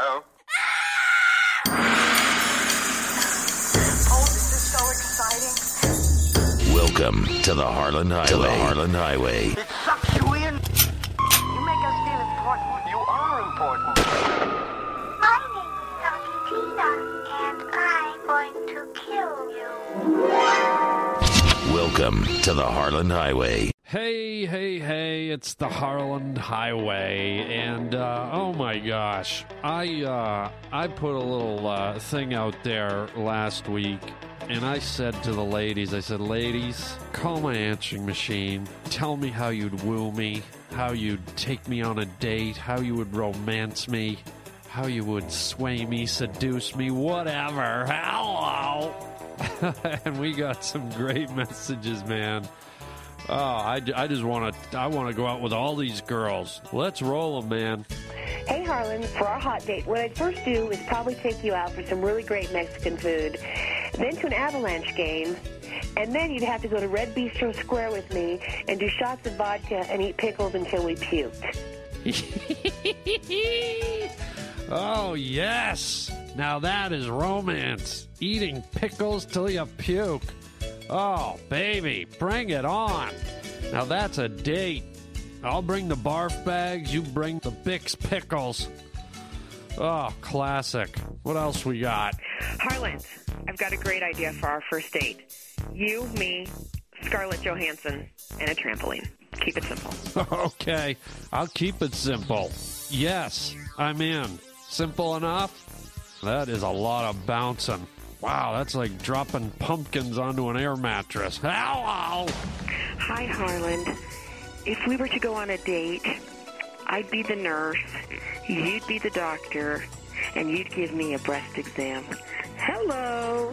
Hello? Oh, this is so exciting. Welcome to the Harland Highway. To the Harland Highway. It sucks you in. You make us feel important. You are important. My name is Tina, and I'm going to kill you. Welcome to the Harland Highway. Hey, hey, hey, it's the Harland Highway, and uh, oh my gosh, I uh, I put a little uh, thing out there last week, and I said to the ladies, I said, ladies, call my answering machine, tell me how you'd woo me, how you'd take me on a date, how you would romance me, how you would sway me, seduce me, whatever. Hello. and we got some great messages, man. Oh, I, I just want to I want to go out with all these girls. Let's roll them, man. Hey Harland, for our hot date, what I'd first do is probably take you out for some really great Mexican food, then to an avalanche game, and then you'd have to go to Red Bistro Square with me and do shots of vodka and eat pickles until we puked. oh yes, now that is romance. Eating pickles till you puke. Oh baby, bring it on. Now that's a date. I'll bring the barf bags. You bring the Bix pickles. Oh, classic. What else we got? Harland, I've got a great idea for our first date. You, me, Scarlett Johansson, and a trampoline. Keep it simple. okay, I'll keep it simple. Yes, I'm in. Simple enough? That is a lot of bouncing. Wow, that's like dropping pumpkins onto an air mattress. Hello! Hi, Harland. If we were to go on a date, I'd be the nurse, you'd be the doctor, and you'd give me a breast exam. Hello.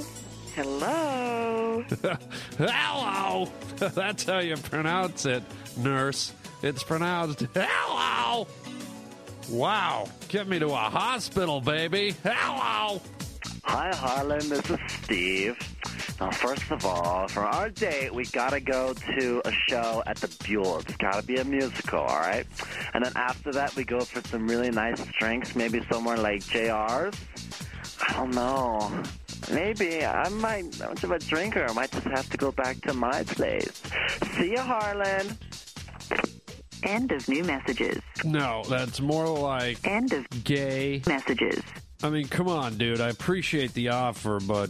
Hello. Hello! That's how you pronounce it, nurse. It's pronounced hello! Wow, get me to a hospital, baby. Hello! Hi, Harland. This is Steve. Now, first of all, for our date, we gotta go to a show at the Buell. It's gotta be a musical, all right? And then after that, we go for some really nice drinks, maybe somewhere like JR's. I don't know. Maybe I might. I'm much of a drinker. I might just have to go back to my place. See you, Harland. End of new messages. No, that's more like End of gay. messages. I mean, come on, dude. I appreciate the offer, but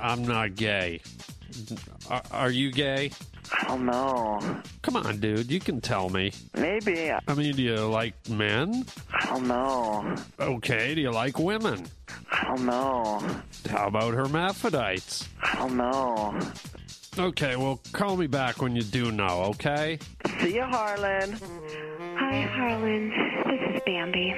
I'm not gay. Are, are you gay? I don't know. Come on, dude. You can tell me. Maybe. I mean, do you like men? I don't know. Okay. Do you like women? I don't know. How about hermaphrodites? I don't know. Okay, well, call me back when you do know, okay? See you, Harland. Hi, Harland. This is Bambi.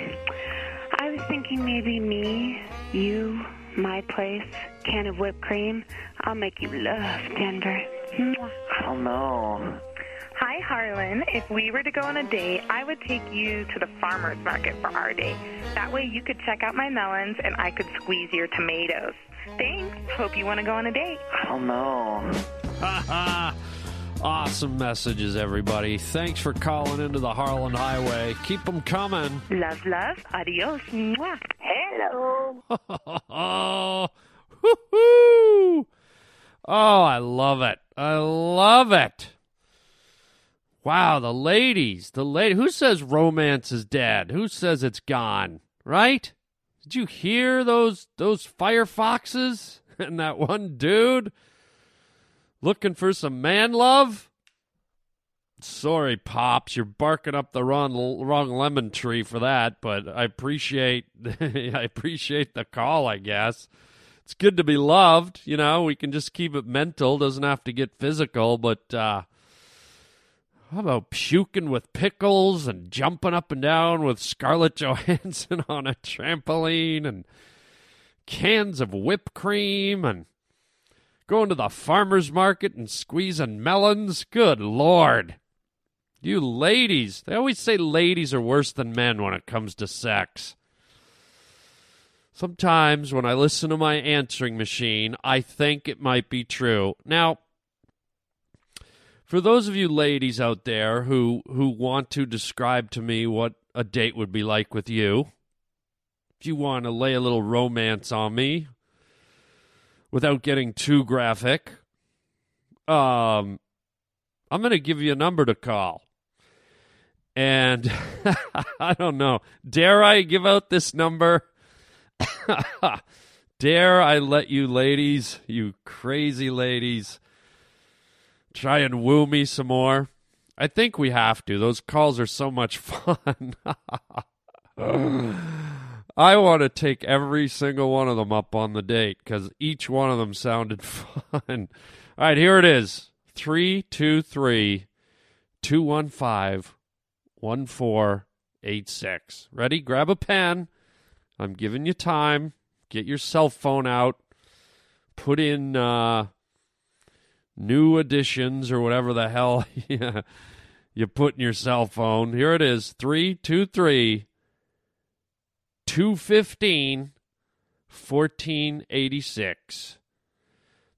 I was thinking maybe me, you, my place, can of whipped cream. I'll make you love Denver. Mwah. I don't know. Hi, Harland. If we were to go on a date, I would take you to the farmer's market for our date. That way you could check out my melons and I could squeeze your tomatoes. Thanks. Hope you want to go on a date. I don't know. awesome messages, everybody. Thanks for calling into the Harland Highway. Keep them coming. Love, love. Adios. Mwah. Hello. oh, oh, I love it. I love it. Wow, the ladies, the lady. Who says romance is dead? Who says it's gone? Right? Did you hear those those firefoxes and that one dude looking for some man love? Sorry, pops, you're barking up the wrong wrong lemon tree for that, but I appreciate I appreciate the call. I guess it's good to be loved. You know, we can just keep it mental; doesn't have to get physical. But uh, how about puking with pickles and jumping up and down with Scarlett Johansson on a trampoline and cans of whipped cream and going to the farmer's market and squeezing melons? Good Lord. You ladies, they always say ladies are worse than men when it comes to sex. Sometimes when I listen to my answering machine, I think it might be true. Now, for those of you ladies out there who who want to describe to me what a date would be like with you, if you want to lay a little romance on me without getting too graphic, um, I'm going to give you a number to call. And I don't know. Dare I give out this number? Dare I let you ladies, you crazy ladies, try and woo me some more? I think we have to. Those calls are so much fun. I want to take every single one of them up on the date because each one of them sounded fun. All right, here it is 323 215 1486. Ready? Grab a pen. I'm giving you time. Get your cell phone out. Put in uh, new additions or whatever the hell you put in your cell phone. Here it is 323 215 1486.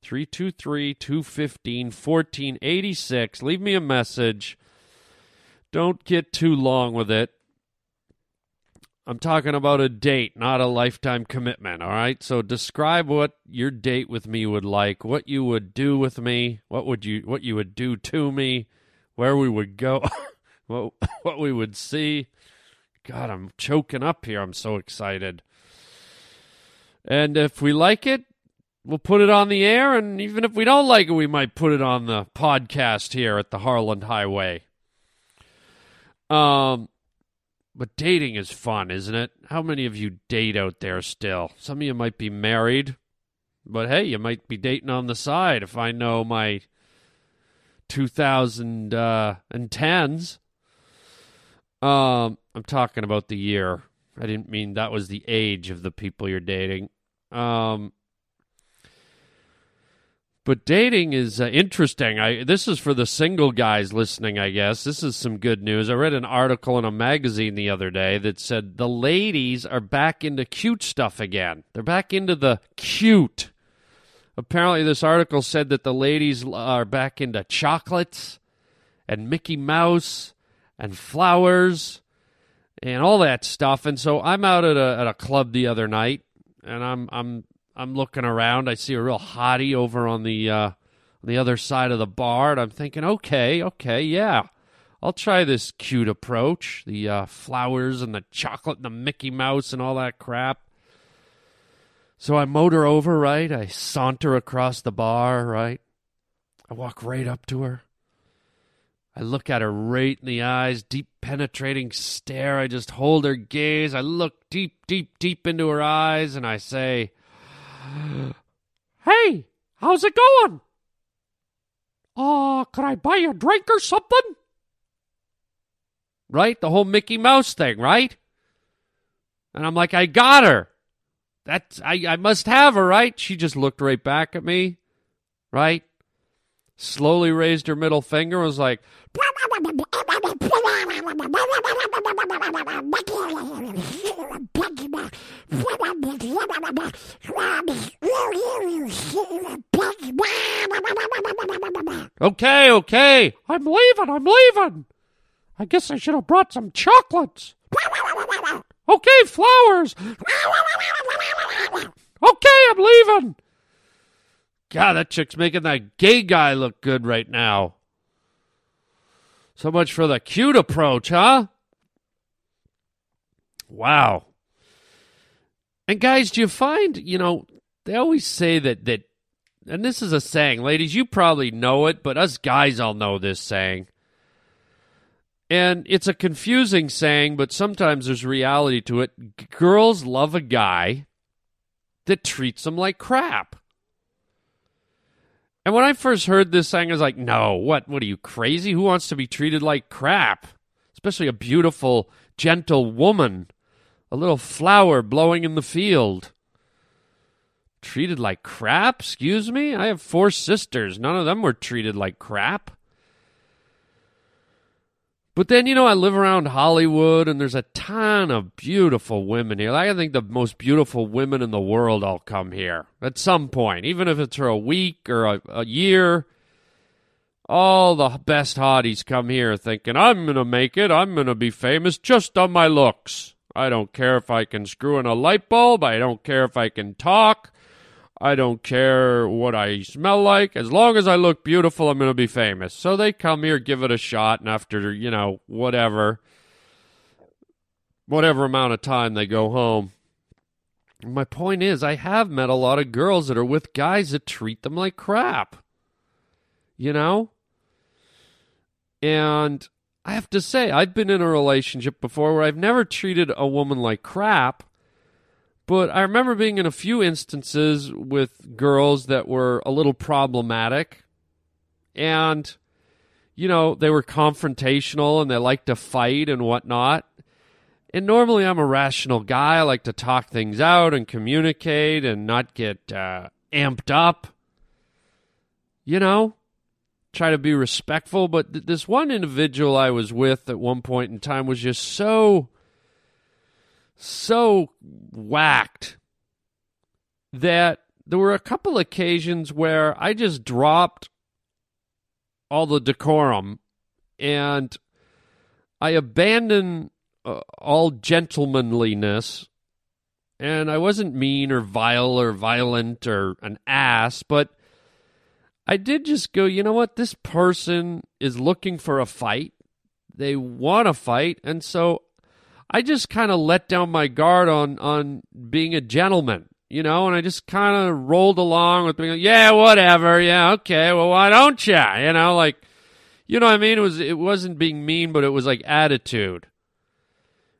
323 215 1486. Leave me a message. Don't get too long with it. I'm talking about a date, not a lifetime commitment, all right? So describe what your date with me would like, what you would do with me, what would you what you would do to me, where we would go, what what we would see. God, I'm choking up here. I'm so excited. And if we like it, we'll put it on the air. And even if we don't like it, we might put it on the podcast here at the Harland Highway. Um, but dating is fun, isn't it? How many of you date out there still? Some of you might be married, but hey, you might be dating on the side. If I know my 2010s, um, I'm talking about the year. I didn't mean that was the age of the people you're dating. Um, but dating is uh, interesting. I this is for the single guys listening, I guess. This is some good news. I read an article in a magazine the other day that said the ladies are back into cute stuff again. They're back into the cute. Apparently this article said that the ladies are back into chocolates and Mickey Mouse and flowers and all that stuff. And so I'm out at a at a club the other night and I'm I'm I'm looking around. I see a real hottie over on the uh, on the other side of the bar, and I'm thinking, okay, okay, yeah, I'll try this cute approach. The uh, flowers and the chocolate and the Mickey Mouse and all that crap. So I motor over, right? I saunter across the bar, right? I walk right up to her. I look at her right in the eyes, deep penetrating stare. I just hold her gaze. I look deep, deep, deep into her eyes, and I say, Hey, how's it going? Uh, could I buy you a drink or something? Right? The whole Mickey Mouse thing, right? And I'm like, I got her. That's I, I must have her, right? She just looked right back at me, right? Slowly raised her middle finger and was like, Okay, okay. I'm leaving, I'm leaving. I guess I should have brought some chocolates. Okay, flowers. Okay, I'm leaving. God, that chick's making that gay guy look good right now. So much for the cute approach, huh? Wow. And guys, do you find, you know, they always say that that and this is a saying, ladies, you probably know it, but us guys all know this saying. And it's a confusing saying, but sometimes there's reality to it. G- girls love a guy that treats them like crap. And when I first heard this saying, I was like, no, what? What are you crazy? Who wants to be treated like crap? Especially a beautiful, gentle woman, a little flower blowing in the field. Treated like crap? Excuse me? I have four sisters. None of them were treated like crap. But then, you know, I live around Hollywood and there's a ton of beautiful women here. Like, I think the most beautiful women in the world all come here at some point, even if it's for a week or a, a year. All the best hotties come here thinking, I'm going to make it. I'm going to be famous just on my looks. I don't care if I can screw in a light bulb. I don't care if I can talk. I don't care what I smell like. As long as I look beautiful, I'm going to be famous. So they come here, give it a shot, and after, you know, whatever, whatever amount of time they go home. My point is, I have met a lot of girls that are with guys that treat them like crap. You know? And I have to say, I've been in a relationship before where I've never treated a woman like crap, but I remember being in a few instances with girls that were a little problematic. And, you know, they were confrontational and they liked to fight and whatnot. And normally I'm a rational guy. I like to talk things out and communicate and not get uh, amped up. You know? try to be respectful, but th- this one individual I was with at one point in time was just so so whacked that there were a couple occasions where I just dropped all the decorum and I abandoned uh, all gentlemanliness and I wasn't mean or vile or violent or an ass, but I did just go, you know what? This person is looking for a fight. They want to fight. And so I just kind of let down my guard on, on being a gentleman, you know, and I just kind of rolled along with being like, yeah, whatever. Yeah, okay. Well, why don't you? You know, like, you know what I mean? It was, it wasn't being mean, but it was like attitude.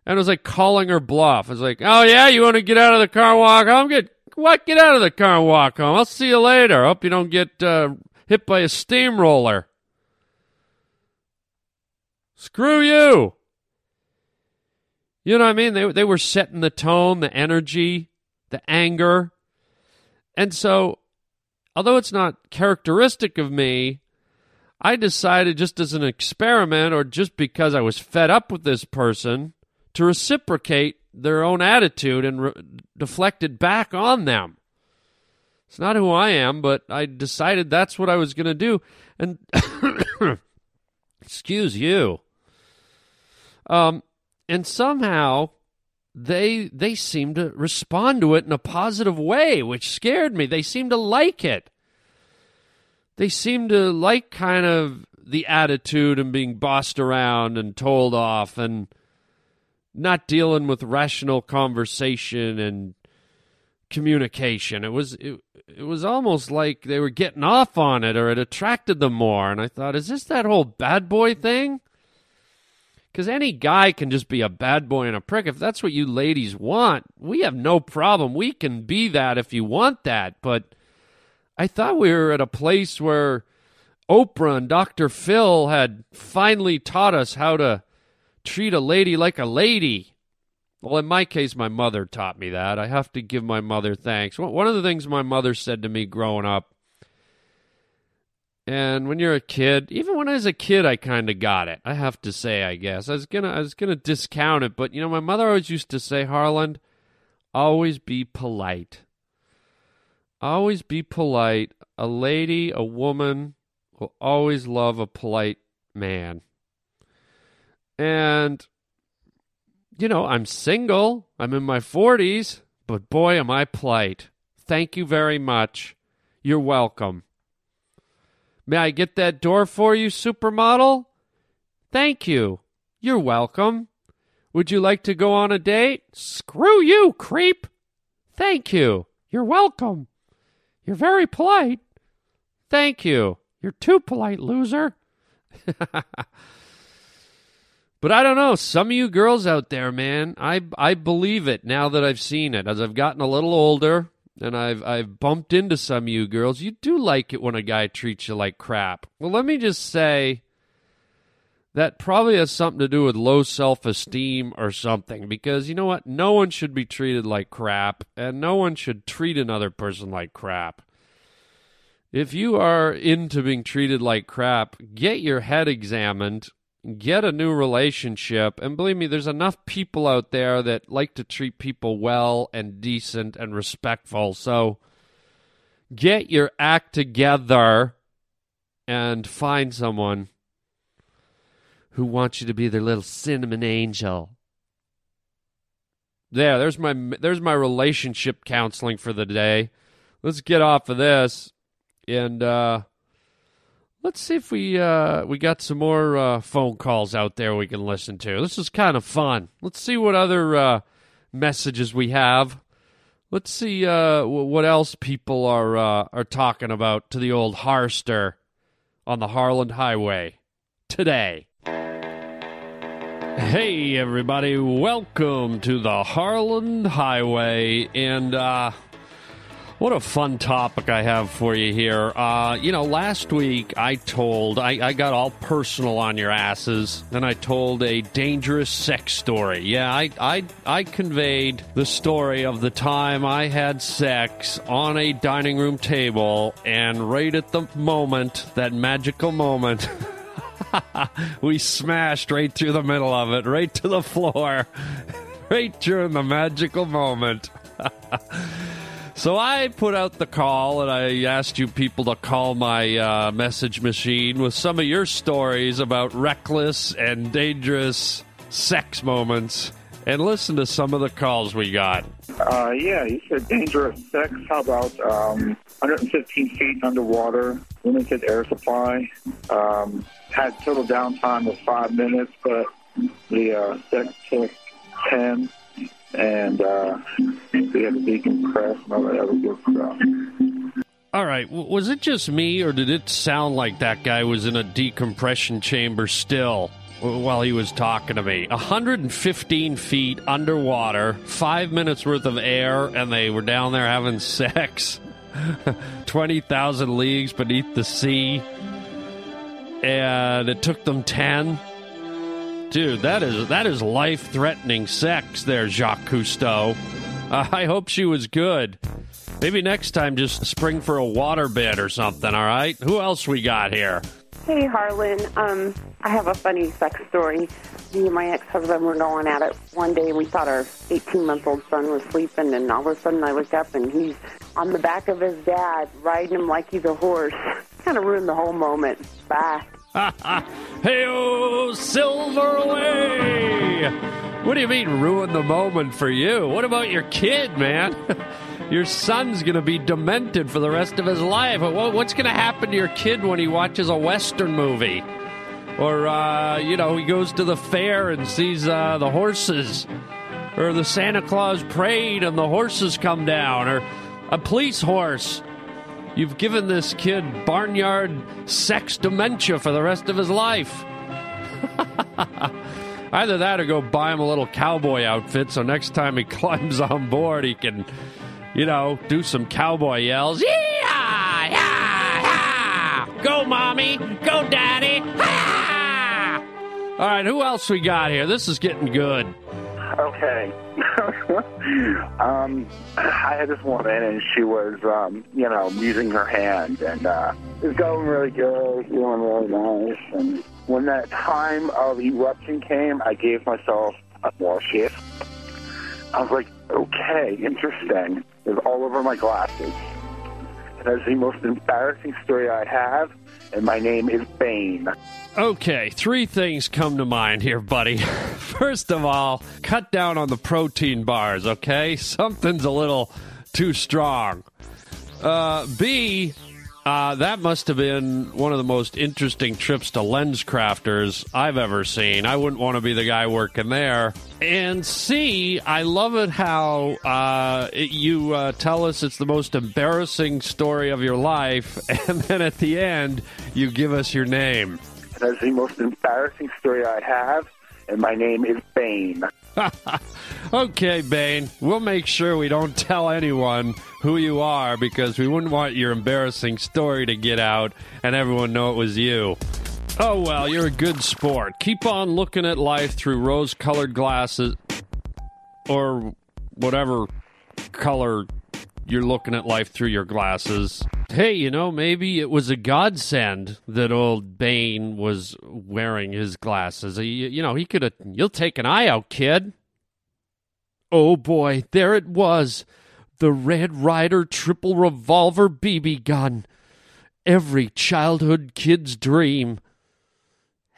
And it was like calling her bluff. It was like, oh, yeah, you want to get out of the car walk home? Get what? Get out of the car walk home. I'll see you later. Hope you don't get uh, hit by a steamroller. Screw you. You know what I mean? They, they were setting the tone, the energy, the anger. And so, although it's not characteristic of me, I decided just as an experiment or just because I was fed up with this person to reciprocate their own attitude and re- deflect it back on them. It's not who I am, but I decided that's what I was going to do. And excuse you. Um, and somehow they they seemed to respond to it in a positive way, which scared me. They seemed to like it. They seemed to like kind of the attitude and being bossed around and told off and not dealing with rational conversation and communication. It was it, it was almost like they were getting off on it or it attracted them more. And I thought, is this that whole bad boy thing? Because any guy can just be a bad boy and a prick. If that's what you ladies want, we have no problem. We can be that if you want that. But I thought we were at a place where Oprah and Dr. Phil had finally taught us how to treat a lady like a lady. Well, in my case, my mother taught me that. I have to give my mother thanks. One of the things my mother said to me growing up, and when you're a kid, even when I was a kid, I kind of got it. I have to say, I guess I was gonna, I was gonna discount it, but you know, my mother always used to say, Harland, always be polite. Always be polite. A lady, a woman will always love a polite man. And, you know, I'm single, I'm in my 40s, but boy, am I polite. Thank you very much. You're welcome. May I get that door for you, supermodel? Thank you. You're welcome. Would you like to go on a date? Screw you, creep. Thank you. You're welcome. You're very polite. Thank you. You're too polite, loser. But I don't know. Some of you girls out there, man, I I believe it now that I've seen it. As I've gotten a little older and I've I've bumped into some of you girls, you do like it when a guy treats you like crap. Well, let me just say that probably has something to do with low self-esteem or something because you know what? No one should be treated like crap and no one should treat another person like crap. If you are into being treated like crap, get your head examined get a new relationship. And believe me, there's enough people out there that like to treat people well and decent and respectful. So get your act together and find someone who wants you to be their little cinnamon angel. There, there's my there's my relationship counseling for the day. Let's get off of this and uh let's see if we uh we got some more uh phone calls out there we can listen to. This is kind of fun. Let's see what other uh messages we have. Let's see uh wh- what else people are uh are talking about to the old Harster on the Harland Highway today. Hey everybody, welcome to the Harland Highway and uh what a fun topic I have for you here. Uh, you know, last week I told, I, I got all personal on your asses, and I told a dangerous sex story. Yeah, I, I, I conveyed the story of the time I had sex on a dining room table, and right at the moment, that magical moment, we smashed right through the middle of it, right to the floor, right during the magical moment. So I put out the call and I asked you people to call my uh, message machine with some of your stories about reckless and dangerous sex moments and listen to some of the calls we got. Uh, yeah, you said dangerous sex. How about um, 115 feet underwater, limited air supply? Um, had total downtime of five minutes, but the uh, sex took 10, and uh, we had to decompress and all that other good stuff. All right, was it just me or did it sound like that guy was in a decompression chamber still? While he was talking to me, 115 feet underwater, five minutes worth of air, and they were down there having sex. 20,000 leagues beneath the sea, and it took them 10. Dude, that is that is life threatening sex there, Jacques Cousteau. Uh, I hope she was good. Maybe next time just spring for a water bed or something, all right? Who else we got here? Hey, Harland. Um, I have a funny sex story. Me and my ex-husband were going at it one day. We thought our 18-month-old son was sleeping, and all of a sudden I look up and he's on the back of his dad, riding him like he's a horse. kind of ruined the whole moment. Bye. hey, Silver! What do you mean, ruin the moment for you? What about your kid, man? your son's going to be demented for the rest of his life. What's going to happen to your kid when he watches a Western movie? Or, uh, you know, he goes to the fair and sees uh, the horses. Or the Santa Claus parade and the horses come down. Or a police horse. You've given this kid barnyard sex dementia for the rest of his life. Either that or go buy him a little cowboy outfit so next time he climbs on board, he can, you know, do some cowboy yells. Yeah! Yeah! Yeah! Go, mommy! Go, daddy! All right, who else we got here? This is getting good. Okay. um, I had this woman, and she was, um, you know, using her hand, and uh, it was going really good, feeling really nice. And when that time of eruption came, I gave myself a Morpheus. I was like, okay, interesting. It was all over my glasses. That's the most embarrassing story I have, and my name is Bane. Okay, three things come to mind here, buddy. First of all, cut down on the protein bars, okay? Something's a little too strong. Uh, B, uh, that must have been one of the most interesting trips to LensCrafters I've ever seen. I wouldn't want to be the guy working there. And C, I love it how uh, it- you uh, tell us it's the most embarrassing story of your life, and then at the end, you give us your name. That's the most embarrassing story I have, and my name is Bane. okay, Bane. We'll make sure we don't tell anyone who you are because we wouldn't want your embarrassing story to get out and everyone know it was you. Oh, well, you're a good sport. Keep on looking at life through rose colored glasses or whatever color you're looking at life through your glasses. Hey, you know, maybe it was a godsend that old Bane was wearing his glasses. You, you know, he could have. You'll take an eye out, kid. Oh boy, there it was. The Red Ryder triple revolver BB gun. Every childhood kid's dream.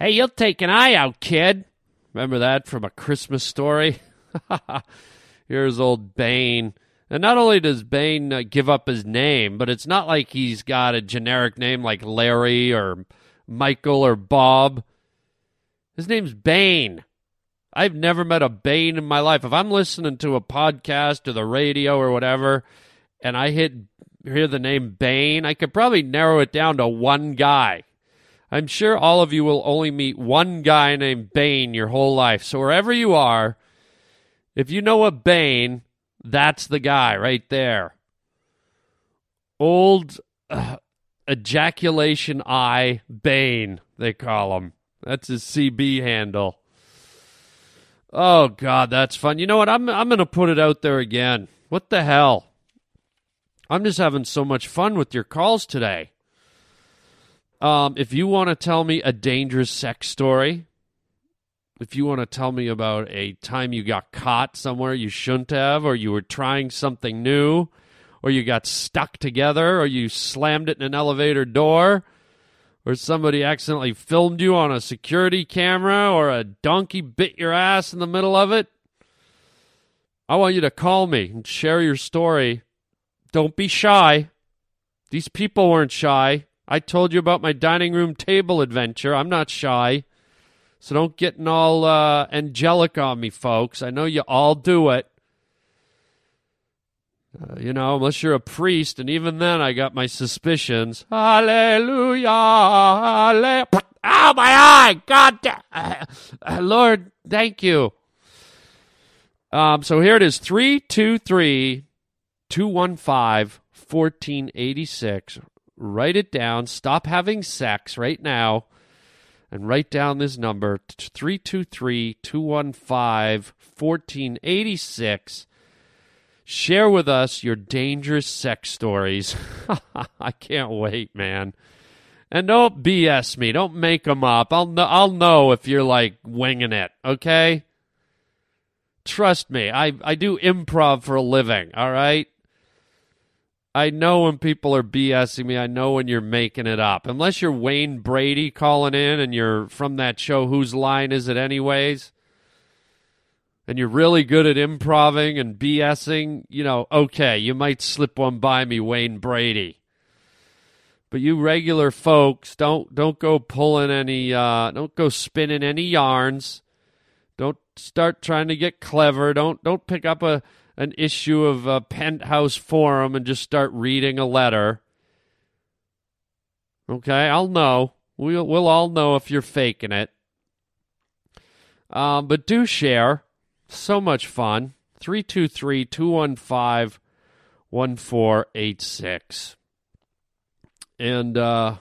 Hey, you'll take an eye out, kid. Remember that from a Christmas story? Here's old Bane. And not only does Bane uh, give up his name, but it's not like he's got a generic name like Larry or Michael or Bob. His name's Bane. I've never met a Bane in my life. If I'm listening to a podcast or the radio or whatever, and I hit hear the name Bane, I could probably narrow it down to one guy. I'm sure all of you will only meet one guy named Bane your whole life. So wherever you are, if you know a Bane, that's the guy right there. Old uh, ejaculation eye Bane, they call him. That's his CB handle. Oh God, that's fun. You know what? I'm I'm gonna put it out there again. What the hell? I'm just having so much fun with your calls today. Um, if you want to tell me a dangerous sex story, if you want to tell me about a time you got caught somewhere you shouldn't have, or you were trying something new, or you got stuck together, or you slammed it in an elevator door, or somebody accidentally filmed you on a security camera, or a donkey bit your ass in the middle of it, I want you to call me and share your story. Don't be shy. These people weren't shy. I told you about my dining room table adventure. I'm not shy. So don't get all uh, angelic on me, folks. I know you all do it. Uh, you know, unless you're a priest, and even then I got my suspicions. Hallelujah. Hallelujah. Ow, my eye. God damn. Uh, Lord, thank you. Um, so here it is 323 215 1486 write it down. Stop having sex right now and write down this number 323 215 1486. Share with us your dangerous sex stories. I can't wait, man. And don't BS me. Don't make them up. I'll know, I'll know if you're like winging it, okay? Trust me. I, I do improv for a living, all right? I know when people are BSing me. I know when you're making it up. Unless you're Wayne Brady calling in and you're from that show, Whose Line Is It Anyways? And you're really good at improving and BSing, you know, okay, you might slip one by me, Wayne Brady. But you regular folks, don't don't go pulling any uh don't go spinning any yarns. Don't start trying to get clever. Don't don't pick up a an issue of penthouse forum and just start reading a letter. Okay, I'll know. We'll we'll all know if you're faking it. Um, but do share. So much fun. 323 215 1486. And uh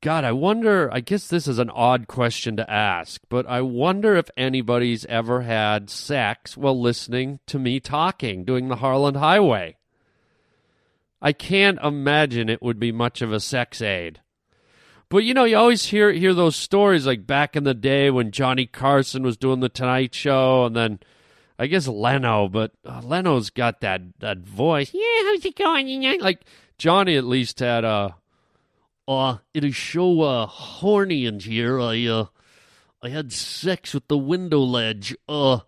God, I wonder. I guess this is an odd question to ask, but I wonder if anybody's ever had sex while listening to me talking, doing the Harland Highway. I can't imagine it would be much of a sex aid. But you know, you always hear hear those stories like back in the day when Johnny Carson was doing the Tonight Show, and then I guess Leno, but uh, Leno's got that that voice. Yeah, how's it going? Like Johnny at least had a uh, it is so uh, horny in here. I uh, I had sex with the window ledge. Uh,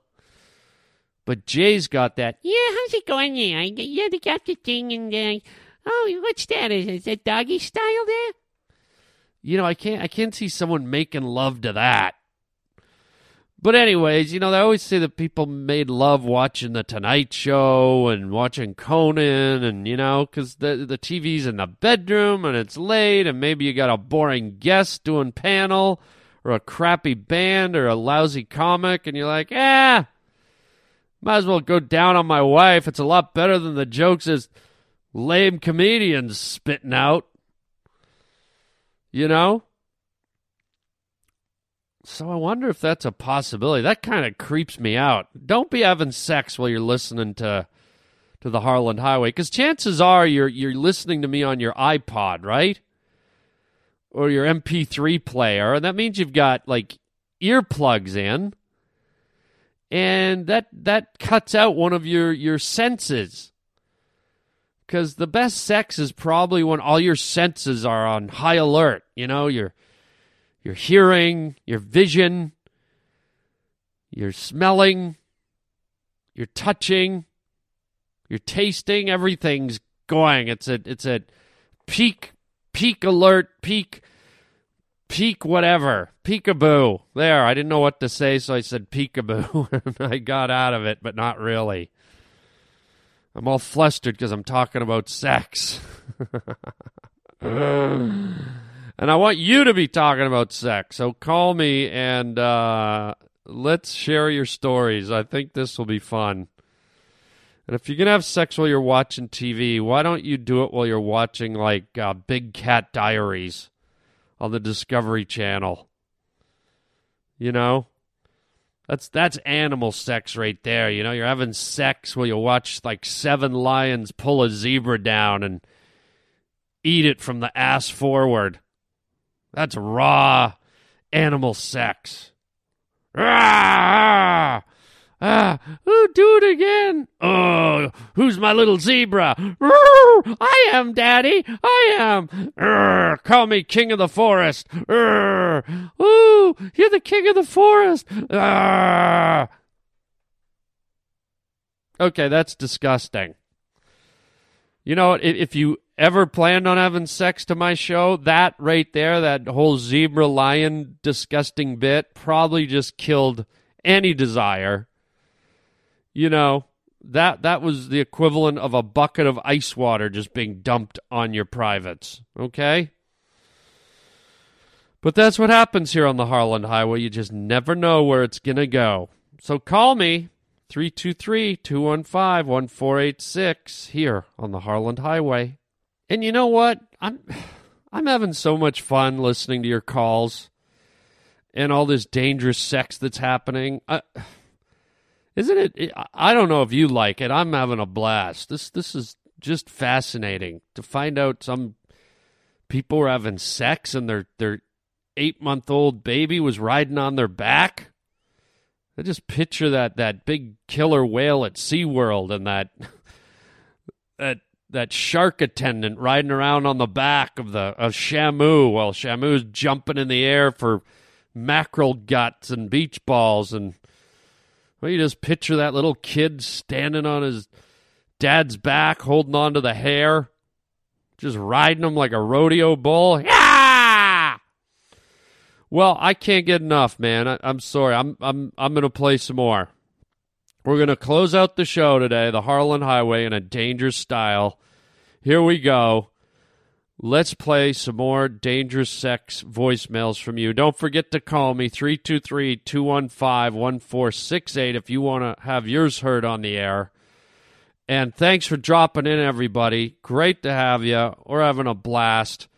but Jay's got that. Yeah, how's it going there? I, yeah, they got the thing, and uh, oh, what's that? Is, is that doggy style there? You know, I can't I can't see someone making love to that. But anyways, you know, they always say that people made love watching the Tonight Show and watching Conan, and you know, because the the TV's in the bedroom and it's late, and maybe you got a boring guest doing panel, or a crappy band, or a lousy comic, and you're like, ah, might as well go down on my wife. It's a lot better than the jokes as lame comedians spitting out. You know? So I wonder if that's a possibility. That kind of creeps me out. Don't be having sex while you're listening to to the Harland Highway because chances are you're you're listening to me on your iPod, right? Or your MP3 player, and that means you've got like earplugs in. And that that cuts out one of your your senses. Cuz the best sex is probably when all your senses are on high alert, you know, you're your hearing, your vision, your smelling, you're touching, you're tasting, everything's going. It's a it's a peak peak alert, peak peak whatever. Peekaboo. There, I didn't know what to say, so I said peekaboo and I got out of it, but not really. I'm all flustered because I'm talking about sex. and I want you to be talking about sex. So call me and uh, let's share your stories. I think this will be fun. And if you're going to have sex while you're watching TV, why don't you do it while you're watching, like, uh, Big Cat Diaries on the Discovery Channel? You know? That's that's animal sex right there. You know, you're having sex while you watch like seven lions pull a zebra down and eat it from the ass forward. That's raw animal sex. Ah, ah, ooh, do it again. Oh, who's my little zebra? I am, Daddy. I am. Call me King of the Forest. Roar, ooh, you're the King of the Forest. Ah. Okay, that's disgusting. You know, if you ever planned on having sex to my show, that right there, that whole zebra lion disgusting bit, probably just killed any desire. You know, that that was the equivalent of a bucket of ice water just being dumped on your privates. Okay? But that's what happens here on the Harland Highway. You just never know where it's going to go. So call me 323 215 1486 here on the Harland Highway. And you know what? I'm I'm having so much fun listening to your calls and all this dangerous sex that's happening. I, isn't it I don't know if you like it. I'm having a blast. This this is just fascinating to find out some people were having sex and their their 8-month-old baby was riding on their back. I just picture that that big killer whale at SeaWorld and that that that shark attendant riding around on the back of the of Shamu while Shamu's jumping in the air for mackerel guts and beach balls and well, you just picture that little kid standing on his dad's back holding on to the hair just riding him like a rodeo bull. Yeah! Well, I can't get enough, man. I, am sorry. I'm I'm I'm gonna play some more. We're gonna close out the show today, the Harland Highway, in a dangerous style. Here we go. Let's play some more dangerous sex voicemails from you. Don't forget to call me 323 215 1468 if you want to have yours heard on the air. And thanks for dropping in, everybody. Great to have you. We're having a blast.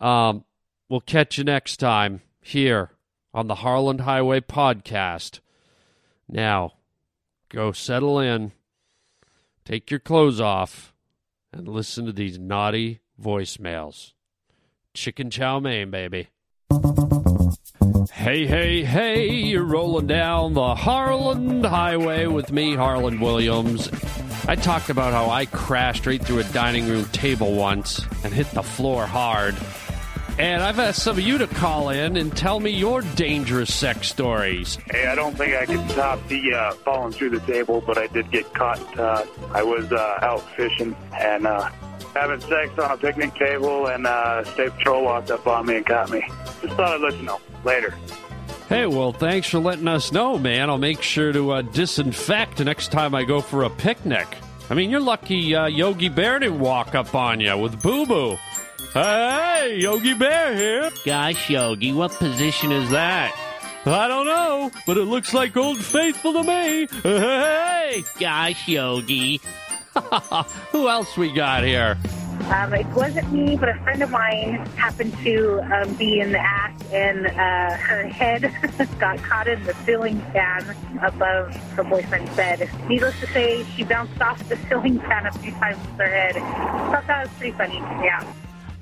Um, we'll catch you next time here on the Harland Highway podcast. Now, go settle in, take your clothes off, and listen to these naughty voicemails. Chicken chow mein, baby. Hey, hey, hey, you're rolling down the Harland Highway with me, Harland Williams. I talked about how I crashed right through a dining room table once and hit the floor hard. And I've asked some of you to call in and tell me your dangerous sex stories. Hey, I don't think I can top the uh, falling through the table, but I did get caught. Uh, I was uh, out fishing and uh, having sex on a picnic table, and uh, State Patrol walked up on me and caught me. Just thought I'd let you know. Later. Hey, well, thanks for letting us know, man. I'll make sure to uh, disinfect next time I go for a picnic. I mean, you're lucky uh, Yogi Bear didn't walk up on you with Boo Boo. Hey, Yogi Bear here. Gosh, Yogi, what position is that? I don't know, but it looks like Old Faithful to me. Hey! Gosh, Yogi. Who else we got here? Um, it wasn't me, but a friend of mine happened to um, be in the act, and uh, her head got caught in the ceiling fan above her boyfriend's bed. Needless to say, she bounced off the ceiling fan a few times with her head. Thought that was pretty funny. Yeah.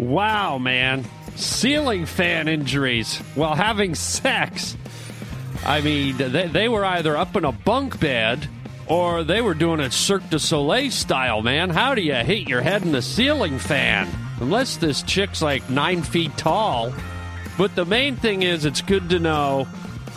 Wow, man. Ceiling fan injuries while having sex. I mean, they, they were either up in a bunk bed or they were doing it Cirque du Soleil style, man. How do you hit your head in the ceiling fan? Unless this chick's like nine feet tall. But the main thing is, it's good to know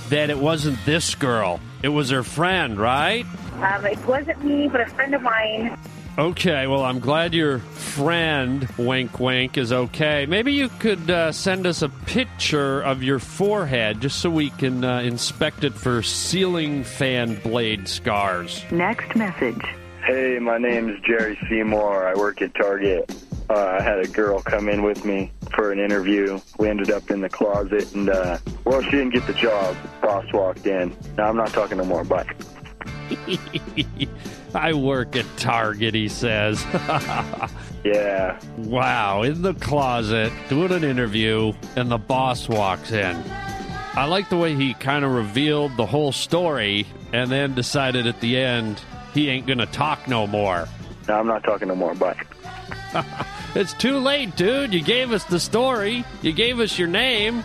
that it wasn't this girl. It was her friend, right? Um, it wasn't me, but a friend of mine. Okay, well, I'm glad your friend, wink wink, is okay. Maybe you could uh, send us a picture of your forehead just so we can uh, inspect it for ceiling fan blade scars. Next message. Hey, my name's Jerry Seymour. I work at Target. Uh, I had a girl come in with me for an interview. We ended up in the closet, and uh, well, she didn't get the job. Boss walked in. Now I'm not talking no more. Bye. I work at Target, he says. yeah. Wow, in the closet, doing an interview, and the boss walks in. I like the way he kind of revealed the whole story and then decided at the end he ain't going to talk no more. No, I'm not talking no more. Bye. it's too late, dude. You gave us the story, you gave us your name.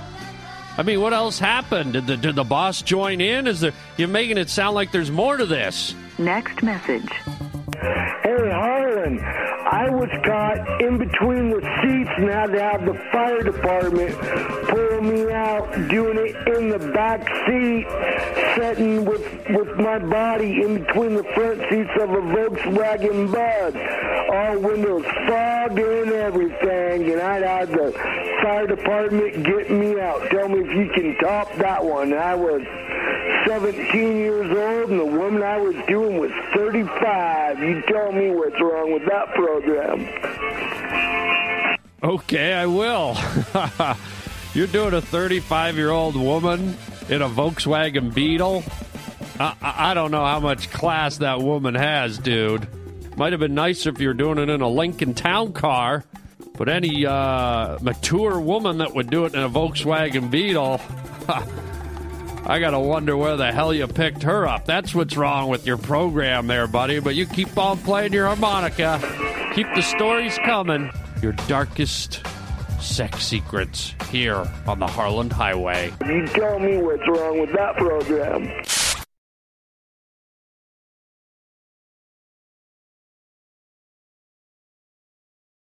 I mean, what else happened? Did the, did the boss join in? Is there? You're making it sound like there's more to this. Next message. Hey, Harland, I was caught in between the seats and had to have the fire department pull me out, doing it in the back seat, sitting with, with my body in between the front seats of a Volkswagen bus. All windows fogged and everything, and I'd have the fire department get me out. Tell me if you can top that one. I was 17 years old, and the woman I was doing was 35. You tell me what's wrong with that program. Okay, I will. You're doing a 35 year old woman in a Volkswagen Beetle? I, I, don't know how much class that woman has, dude. Might have been nicer if you were doing it in a Lincoln Town car, but any uh, mature woman that would do it in a Volkswagen Beetle, I gotta wonder where the hell you picked her up. That's what's wrong with your program there, buddy. But you keep on playing your harmonica. Keep the stories coming. Your darkest sex secrets here on the Harland Highway. You tell me what's wrong with that program.